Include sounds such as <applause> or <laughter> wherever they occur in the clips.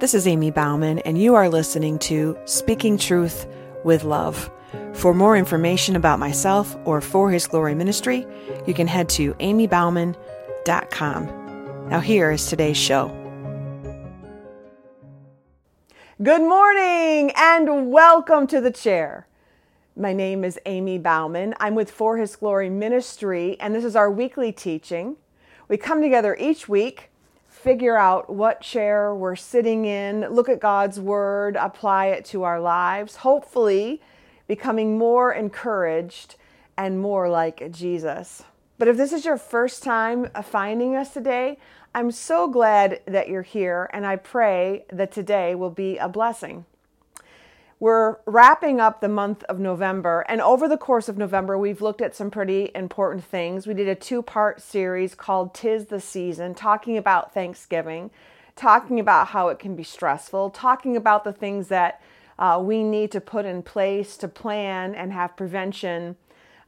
This is Ammie Bouwman, and you are listening to Speaking Truth with Love. For more information about myself or For His Glory Ministry, you can head to ammiebouwman.com. Now, here is today's show. Good morning and welcome to the chair. My name is Ammie Bouwman. I'm with For His Glory Ministry, and this is our weekly teaching. We come together each week, figure out what chair we're sitting in, look at God's Word, apply it to our lives, hopefully becoming more encouraged and more like Jesus. But if this is your first time finding us today, I'm so glad that you're here, and I pray that today will be a blessing. We're wrapping up the month of November, and over the course of November, we've looked at some pretty important things. We did a two part series called Tis the Season, talking about Thanksgiving, talking about how it can be stressful, talking about the things that uh, we need to put in place to plan and have prevention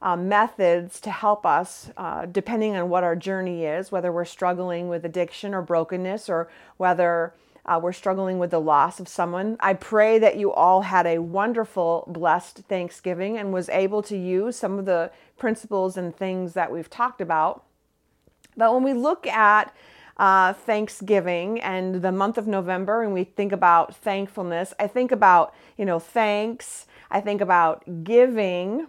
uh, methods to help us, uh, depending on what our journey is, whether we're struggling with addiction or brokenness, or whether uh, we're struggling with the loss of someone. I pray that you all had a wonderful, blessed Thanksgiving and was able to use some of the principles and things that we've talked about. But when we look at uh, Thanksgiving and the month of November, and we think about thankfulness, I think about, you know, thanks, I think about giving.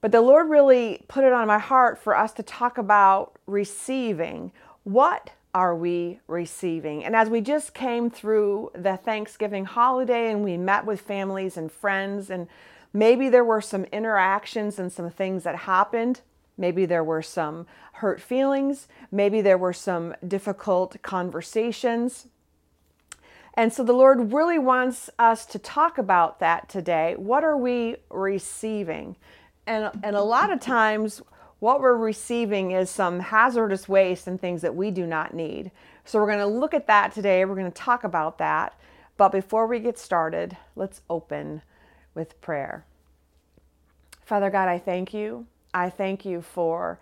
But the Lord really put it on my heart for us to talk about receiving. What are we receiving? And as we just came through the Thanksgiving holiday and we met with families and friends, and maybe there were some interactions and some things that happened. Maybe there were some hurt feelings. Maybe there were some difficult conversations. And so the Lord really wants us to talk about that today. What are we receiving? And, and a lot of times, what we're receiving is some hazardous waste and things that we do not need. So we're going to look at that today. We're going to talk about that. But before we get started, let's open with prayer. Father God, I thank you. I thank you for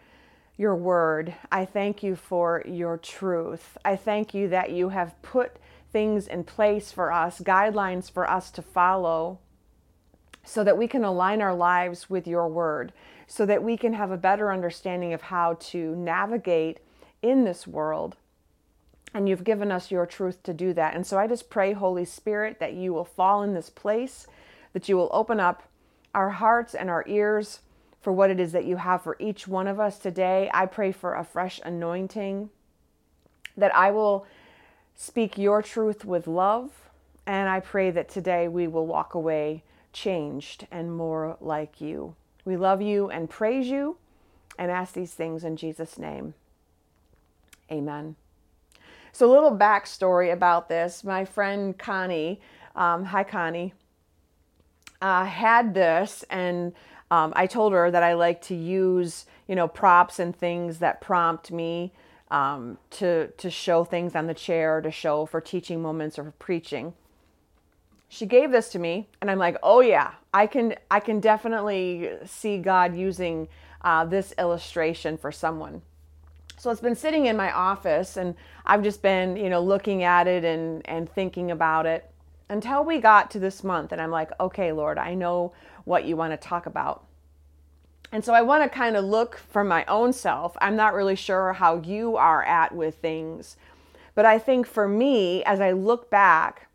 your word. I thank you for your truth. I thank you that you have put things in place for us, guidelines for us to follow, so that we can align our lives with your word so that we can have a better understanding of how to navigate in this world. And you've given us your truth to do that. And so I just pray, Holy Spirit, that you will fall in this place, that you will open up our hearts and our ears for what it is that you have for each one of us today. I pray for a fresh anointing, that I will speak your truth with love. And I pray that today we will walk away changed and more like you. We love you and praise you and ask these things in Jesus' name. Amen. So, a little backstory about this. My friend Connie, um, hi Connie, uh, had this, and um, I told her that I like to use, you know, props and things that prompt me um, to to show things on the chair, to show for teaching moments or for preaching she gave this to me and i'm like oh yeah i can i can definitely see god using uh, this illustration for someone. So it's been sitting in my office and i've just been you know looking at it and and thinking about it until we got to this month and i'm like okay lord i know what you want to talk about. And so i want to kind of look from my own self. I'm not really sure how you are at with things but i think for me as i look back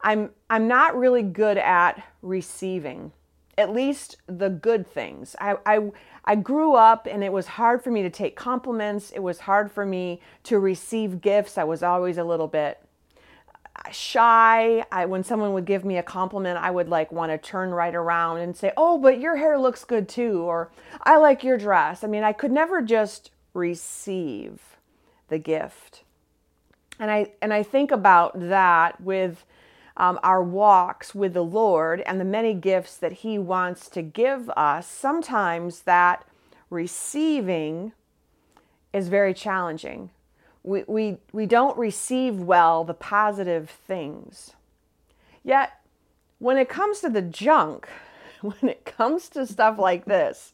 I'm I'm not really good at receiving, at least the good things. I, I I grew up and it was hard for me to take compliments. It was hard for me to receive gifts. I was always a little bit shy. I when someone would give me a compliment, I would like want to turn right around and say, "Oh, but your hair looks good too," or "I like your dress." I mean, I could never just receive the gift. And I and I think about that with um, our walks with the Lord and the many gifts that He wants to give us, sometimes that receiving is very challenging. We, we, we don't receive well the positive things. Yet, when it comes to the junk, <laughs> when it comes to stuff like this,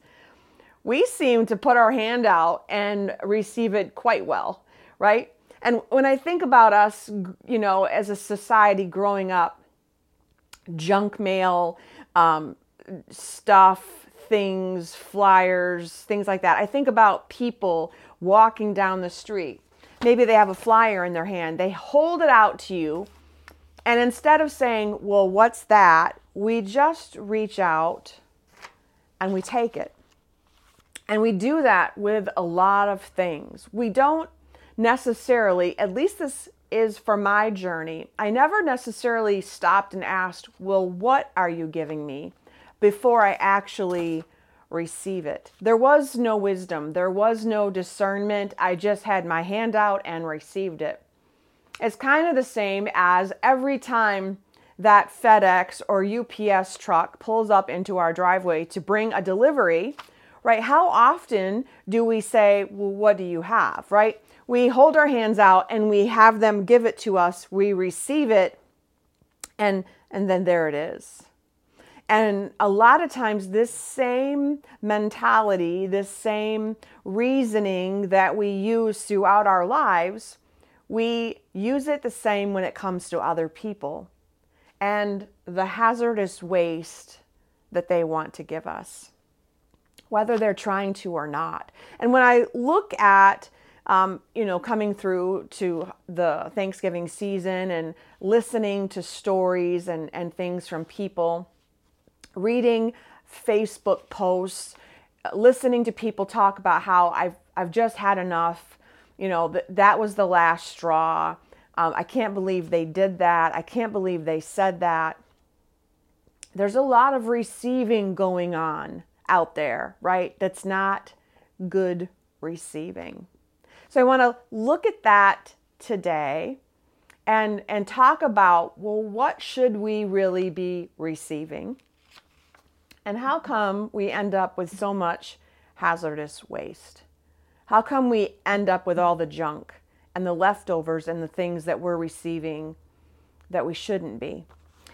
we seem to put our hand out and receive it quite well, right? And when I think about us, you know, as a society growing up, junk mail, um, stuff, things, flyers, things like that. I think about people walking down the street. Maybe they have a flyer in their hand, they hold it out to you, and instead of saying, Well, what's that? we just reach out and we take it. And we do that with a lot of things. We don't necessarily, at least this is for my journey, I never necessarily stopped and asked, Well, what are you giving me? before I actually receive it. There was no wisdom, there was no discernment. I just had my hand out and received it. It's kind of the same as every time that FedEx or UPS truck pulls up into our driveway to bring a delivery, right? How often do we say, Well, what do you have, right? We hold our hands out and we have them give it to us, we receive it, and, and then there it is. And a lot of times, this same mentality, this same reasoning that we use throughout our lives, we use it the same when it comes to other people and the hazardous waste that they want to give us, whether they're trying to or not. And when I look at um, you know, coming through to the Thanksgiving season and listening to stories and, and things from people, reading Facebook posts, listening to people talk about how I've, I've just had enough, you know, that, that was the last straw. Um, I can't believe they did that. I can't believe they said that. There's a lot of receiving going on out there, right? That's not good receiving. So I want to look at that today and and talk about well what should we really be receiving? And how come we end up with so much hazardous waste? How come we end up with all the junk and the leftovers and the things that we're receiving that we shouldn't be?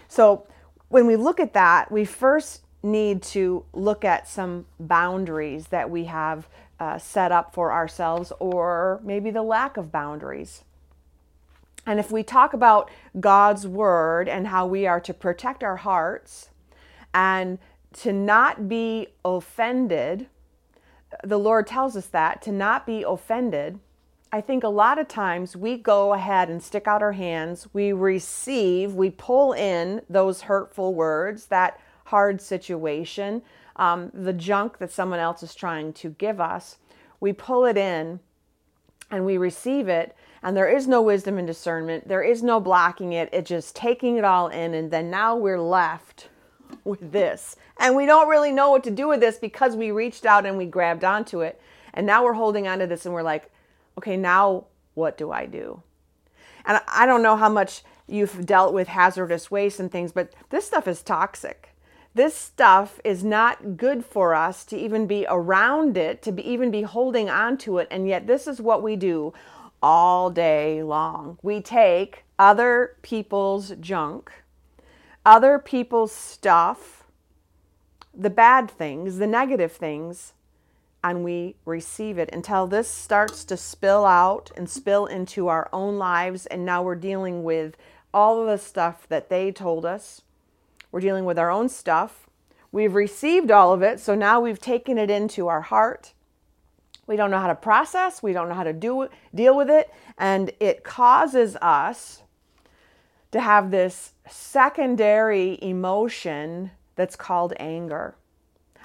So, when we look at that, we first need to look at some boundaries that we have uh, set up for ourselves, or maybe the lack of boundaries. And if we talk about God's word and how we are to protect our hearts and to not be offended, the Lord tells us that, to not be offended. I think a lot of times we go ahead and stick out our hands, we receive, we pull in those hurtful words, that hard situation, um, the junk that someone else is trying to give us. We pull it in and we receive it, and there is no wisdom and discernment. There is no blocking it. It's just taking it all in, and then now we're left with this. And we don't really know what to do with this because we reached out and we grabbed onto it. And now we're holding onto this and we're like, okay, now what do I do? And I don't know how much you've dealt with hazardous waste and things, but this stuff is toxic. This stuff is not good for us to even be around it, to be, even be holding on to it. And yet, this is what we do all day long. We take other people's junk other people's stuff, the bad things, the negative things, and we receive it until this starts to spill out and spill into our own lives. And now we're dealing with all of the stuff that they told us. We're dealing with our own stuff. We've received all of it, so now we've taken it into our heart. We don't know how to process, we don't know how to do deal with it, and it causes us to have this secondary emotion that's called anger.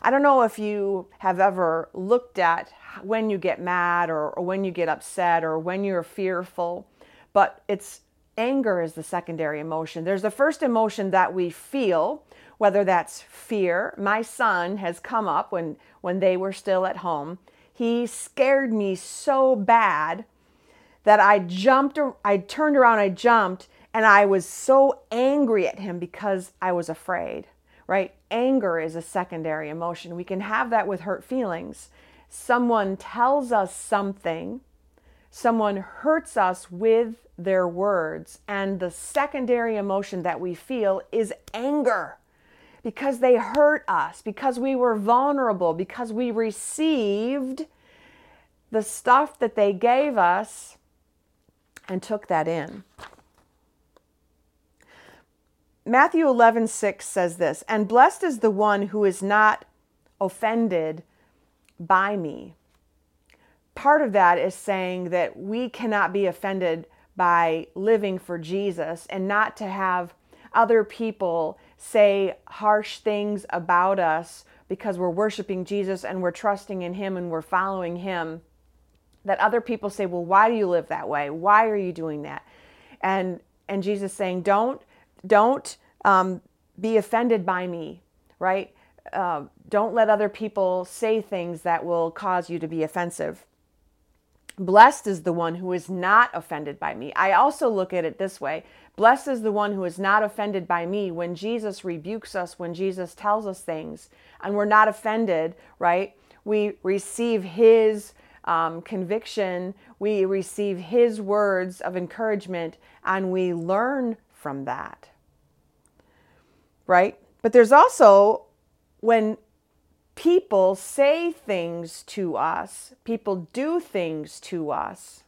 I don't know if you have ever looked at when you get mad or, or, when you get upset or when you're fearful, but it's anger is the secondary emotion. There's the first emotion that we feel, whether that's fear. My son has come up when when they were still at home. He scared me so bad that I jumped I turned around, I jumped and I was so angry at him because I was afraid, right? Anger is a secondary emotion. We can have that with hurt feelings. Someone tells us something, someone hurts us with their words, and the secondary emotion that we feel is anger because they hurt us, because we were vulnerable, because we received the stuff that they gave us and took that in. Matthew 11, 6 says this, and blessed is the one who is not offended by me. Part of that is saying that we cannot be offended by living for Jesus and not to have other people say harsh things about us because we're worshiping Jesus and we're trusting in Him and we're following Him. That other people say, Well, why do you live that way? Why are you doing that? And and Jesus saying, Don't don't um, be offended by me, right? Uh, don't let other people say things that will cause you to be offensive. Blessed is the one who is not offended by me. I also look at it this way Blessed is the one who is not offended by me when Jesus rebukes us, when Jesus tells us things, and we're not offended, right? We receive his um, conviction, we receive his words of encouragement, and we learn from that, right? But there's also when people say things to us, people do things to us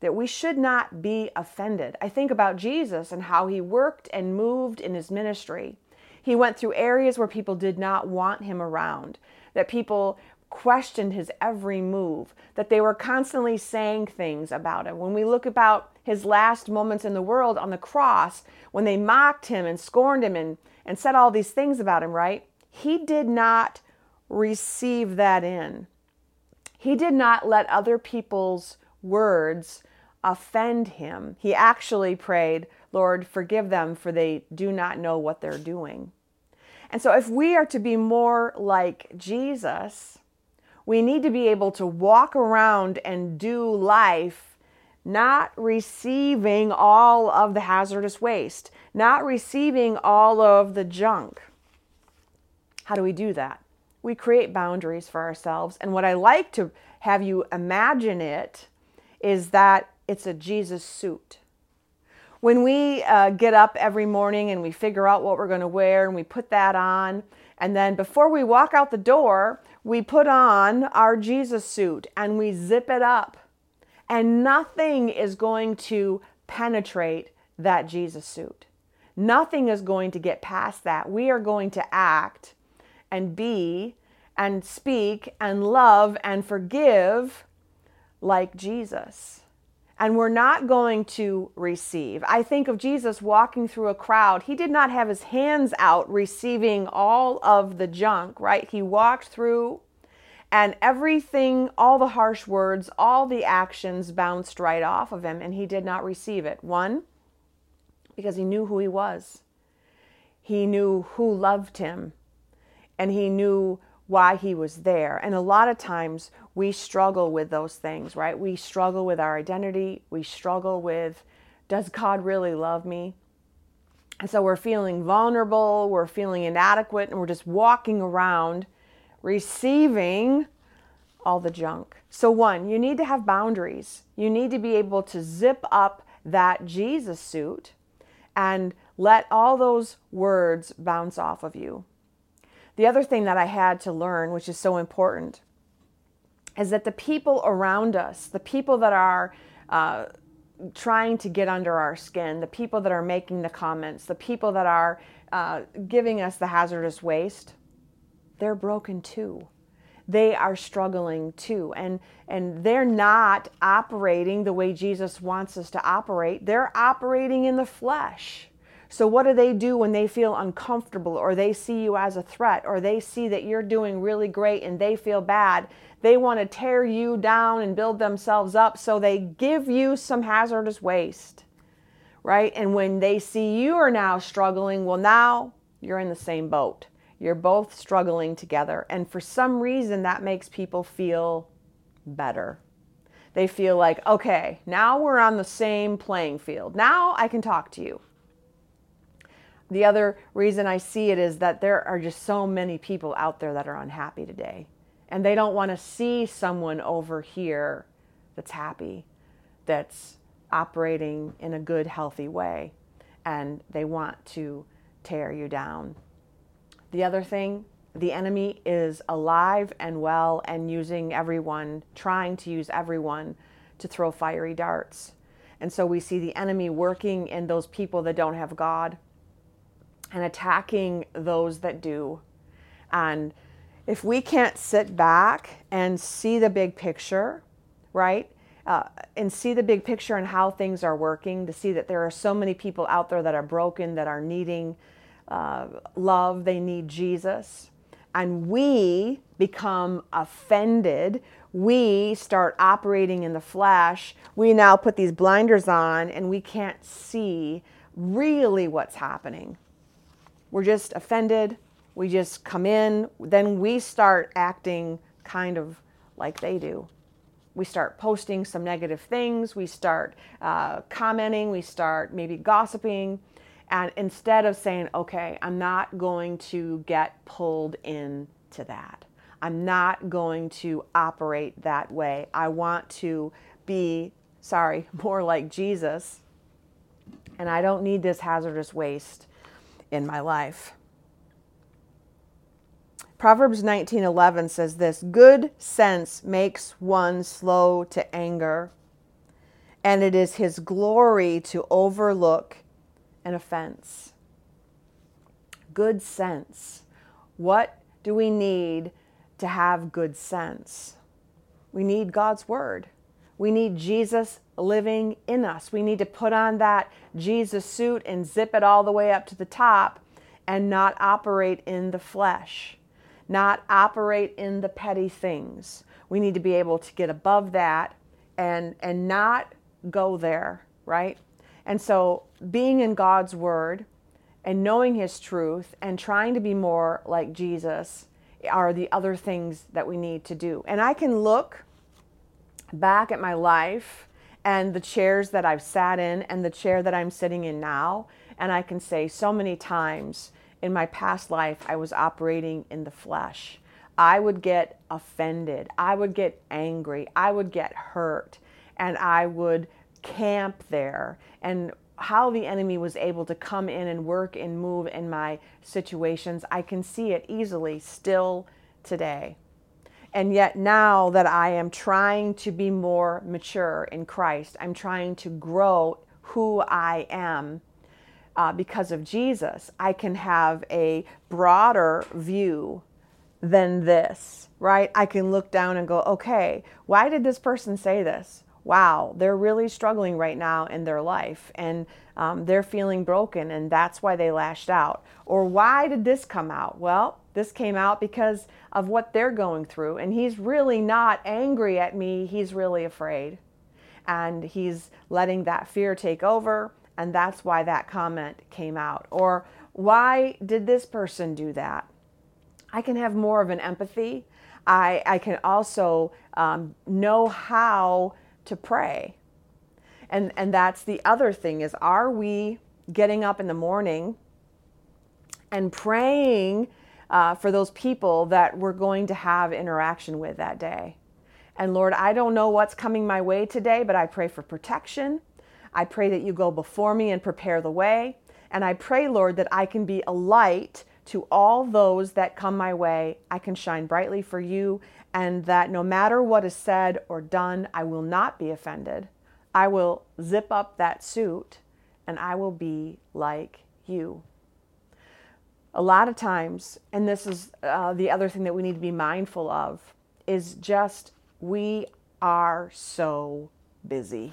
that we should not be offended. I think about Jesus and how he worked and moved in his ministry. He went through areas where people did not want him around, that people questioned his every move, that they were constantly saying things about him. When we look about his last moments in the world on the cross, when they mocked him and scorned him and, and said all these things about him, right? He did not receive that in. He did not let other people's words offend him. He actually prayed, Lord, forgive them, for they do not know what they're doing. And so, if we are to be more like Jesus, we need to be able to walk around and do life not receiving all of the hazardous waste, not receiving all of the junk. How do we do that? We create boundaries for ourselves. And what I like to have you imagine it is that it's a Jesus suit. When we uh, get up every morning and we figure out what we're going to wear and we put that on, and then before we walk out the door, we put on our Jesus suit and we zip it up. And nothing is going to penetrate that Jesus suit. Nothing is going to get past that. We are going to act and be and speak and love and forgive like Jesus and we're not going to receive. I think of Jesus walking through a crowd. He did not have his hands out receiving all of the junk, right? He walked through and everything, all the harsh words, all the actions bounced right off of him and he did not receive it. One, because he knew who he was. He knew who loved him and he knew why he was there. And a lot of times we struggle with those things, right? We struggle with our identity. We struggle with, does God really love me? And so we're feeling vulnerable, we're feeling inadequate, and we're just walking around receiving all the junk. So, one, you need to have boundaries. You need to be able to zip up that Jesus suit and let all those words bounce off of you. The other thing that I had to learn, which is so important, is that the people around us, the people that are uh, trying to get under our skin, the people that are making the comments, the people that are uh, giving us the hazardous waste, they're broken too. They are struggling too. And, and they're not operating the way Jesus wants us to operate. They're operating in the flesh. So, what do they do when they feel uncomfortable or they see you as a threat or they see that you're doing really great and they feel bad? They want to tear you down and build themselves up, so they give you some hazardous waste, right? And when they see you are now struggling, well, now you're in the same boat. You're both struggling together. And for some reason, that makes people feel better. They feel like, okay, now we're on the same playing field. Now I can talk to you the other reason I see it is that there are just so many people out there that are unhappy today. And they don't want to see someone over here that's happy, that's operating in a good, healthy way. And they want to tear you down. The other thing, the enemy is alive and well and using everyone, trying to use everyone to throw fiery darts. And so we see the enemy working in those people that don't have God and attacking those that do. And if we can't sit back and see the big picture, right? Uh, and see the big picture and how things are working, to see that there are so many people out there that are broken, that are needing uh, love, they need Jesus. And we become offended. We start operating in the flesh. We now put these blinders on and we can't see really what's happening. We're just offended. We just come in. Then we start acting kind of like they do. We start posting some negative things. We start uh, commenting. We start maybe gossiping. And instead of saying, okay, I'm not going to get pulled into that, I'm not going to operate that way. I want to be, sorry, <laughs> more like Jesus. And I don't need this hazardous waste in my life. Proverbs 19:11 says this, good sense makes one slow to anger, and it is his glory to overlook an offense. Good sense. What do we need to have good sense? We need God's word. We need Jesus living in us. We need to put on that Jesus suit and zip it all the way up to the top and not operate in the flesh, not operate in the petty things. We need to be able to get above that and and not go there, right? And so being in God's word and knowing his truth and trying to be more like Jesus are the other things that we need to do. And I can look back at my life and the chairs that I've sat in and the chair that I'm sitting in now, and I can say so many times in my past life I was operating in the flesh. I would get offended. I would get angry. I would get hurt. And I would camp there. And how the enemy was able to come in and work and move in my situations, I can see it easily still today. And yet, now that I am trying to be more mature in Christ, I'm trying to grow who I am uh, because of Jesus, I can have a broader view than this, right? I can look down and go, okay, why did this person say this? Wow, they're really struggling right now in their life and um, they're feeling broken, and that's why they lashed out. Or why did this come out? Well, this came out because of what they're going through. And he's really not angry at me, he's really afraid. And he's letting that fear take over. And that's why that comment came out. Or why did this person do that? I can have more of an empathy. I, I can also um, know how to pray. And, and that's the other thing is are we getting up in the morning and praying uh, for those people that we're going to have interaction with that day. And Lord, I don't know what's coming my way today, but I pray for protection. I pray that you go before me and prepare the way. And I pray, Lord, that I can be a light to all those that come my way. I can shine brightly for you, and that no matter what is said or done, I will not be offended. I will zip up that suit and I will be like you a lot of times, and this is uh, the other thing that we need to be mindful of, is just we are so busy.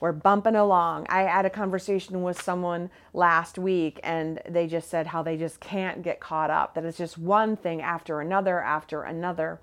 We're bumping along. I had a conversation with someone last week, and they just said how they just can't get caught up, that it's just one thing after another after another.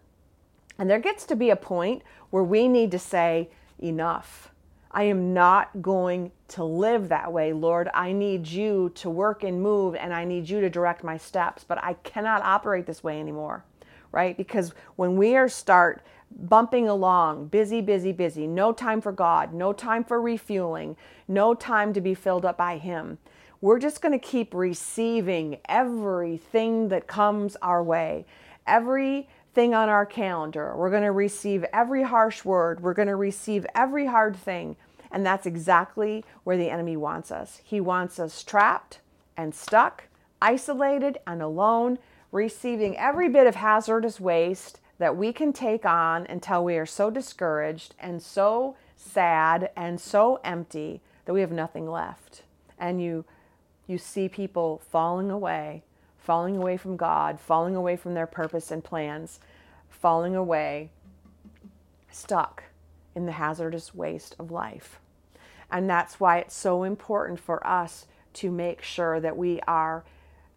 And there gets to be a point where we need to say, enough. I am not going to live that way, Lord. I need you to work and move, and I need you to direct my steps, but I cannot operate this way anymore, right? Because when we are start bumping along, busy, busy, busy, no time for God, no time for refueling, no time to be filled up by Him, we're just going to keep receiving everything that comes our way. Every on our calendar. We're going to receive every harsh word. We're going to receive every hard thing. And that's exactly where the enemy wants us. He wants us trapped and stuck, isolated and alone, receiving every bit of hazardous waste that we can take on until we are so discouraged and so sad and so empty that we have nothing left. And you you see people falling away, falling away from God, falling away from their purpose and plans, falling away, stuck in the hazardous waste of life. And that's why it's so important for us to make sure that we are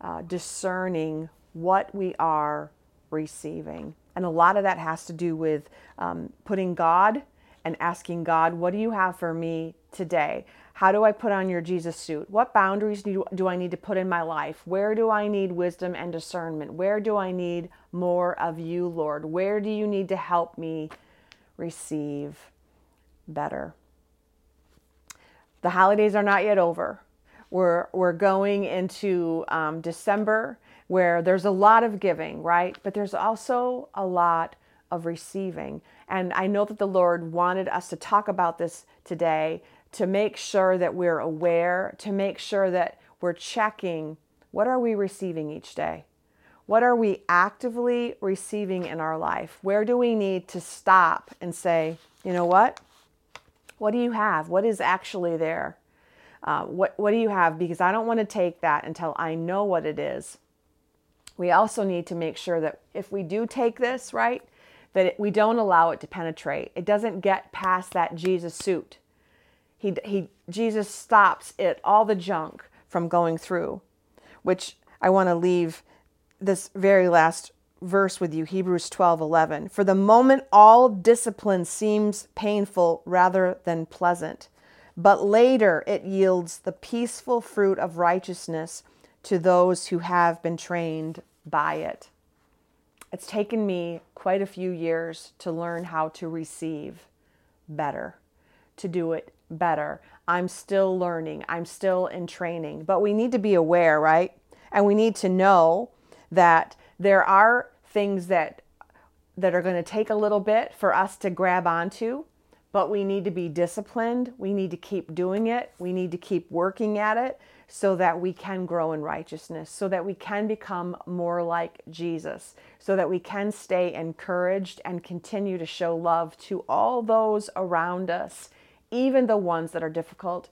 uh, discerning what we are receiving. And a lot of that has to do with um, putting God and asking God, What do you have for me today? How do I put on your Jesus suit? What boundaries do, I need to put in my life? Where do I need wisdom and discernment? Where do I need more of you, Lord? Where do you need to help me receive better? The holidays are not yet over. We're, we're going into um, December where there's a lot of giving, right? But there's also a lot of receiving. And I know that the Lord wanted us to talk about this today to make sure that we're aware, to make sure that we're checking what are we receiving each day? What are we actively receiving in our life? Where do we need to stop and say, you know what? What do you have? What is actually there? Uh, what, what do you have? Because I don't want to take that until I know what it is. We also need to make sure that if we do take this, right, that it, we don't allow it to penetrate. It doesn't get past that Jesus suit. He, he, Jesus stops it, all the junk from going through, which I want to leave this very last verse with you Hebrews 12 11. For the moment, all discipline seems painful rather than pleasant but later it yields the peaceful fruit of righteousness to those who have been trained by it. It's taken me quite a few years to learn how to receive better, to do it better. I'm still learning, I'm still in training, but we need to be aware, right? And we need to know that there are things that that are going to take a little bit for us to grab onto but we need to be disciplined. We need to keep doing it. We need to keep working at it so that we can grow in righteousness, so that we can become more like Jesus, so that we can stay encouraged and continue to show love to all those around us, even the ones that are difficult,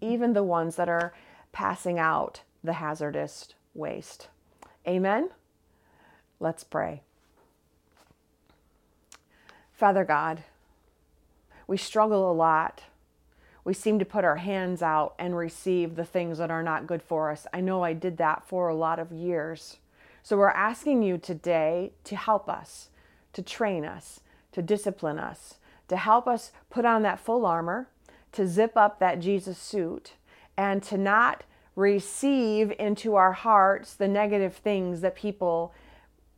even the ones that are passing out the hazardous waste. Amen. Let's pray. Father God, we struggle a lot. We seem to put our hands out and receive the things that are not good for us. I know I did that for a lot of years. So we're asking you today to help us, to train us, to discipline us, to help us put on that full armor, to zip up that Jesus suit, and to not receive into our hearts the negative things that people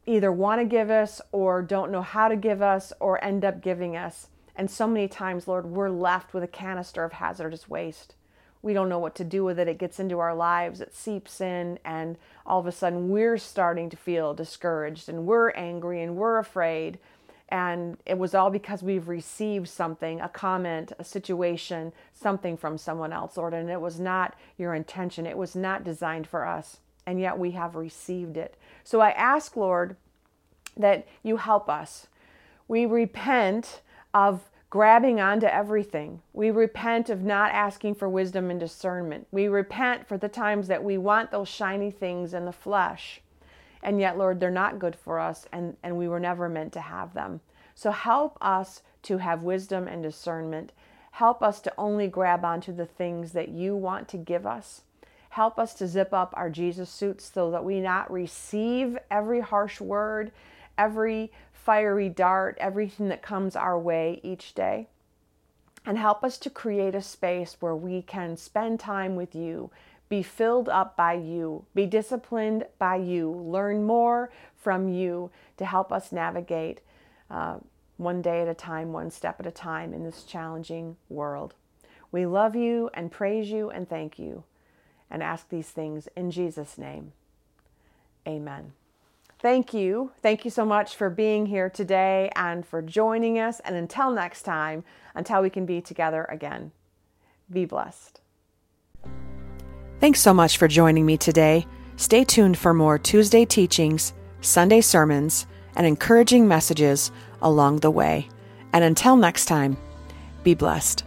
either want to give us or don't know how to give us or end up giving us. And so many times, Lord, we're left with a canister of hazardous waste. We don't know what to do with it. It gets into our lives, it seeps in, and all of a sudden we're starting to feel discouraged and we're angry and we're afraid. And it was all because we've received something, a comment, a situation, something from someone else, Lord. And it was not your intention, it was not designed for us. And yet we have received it. So I ask, Lord, that you help us. We repent of grabbing onto everything. We repent of not asking for wisdom and discernment. We repent for the times that we want those shiny things in the flesh. And yet, Lord, they're not good for us and, and we were never meant to have them. So help us to have wisdom and discernment. Help us to only grab onto the things that you want to give us. Help us to zip up our Jesus suits so that we not receive every harsh word, every fiery dart, everything that comes our way each day. And help us to create a space where we can spend time with you, be filled up by you, be disciplined by you, learn more from you to help us navigate uh, one day at a time, one step at a time in this challenging world. We love you and praise you and thank you and ask these things in Jesus' name. Amen. Thank you. Thank you so much for being here today and for joining us. And until next time, until we can be together again, be blessed. Thanks so much for joining me today. Stay tuned for more Tuesday teachings, Sunday sermons, and encouraging messages along the way. And until next time, Be blessed.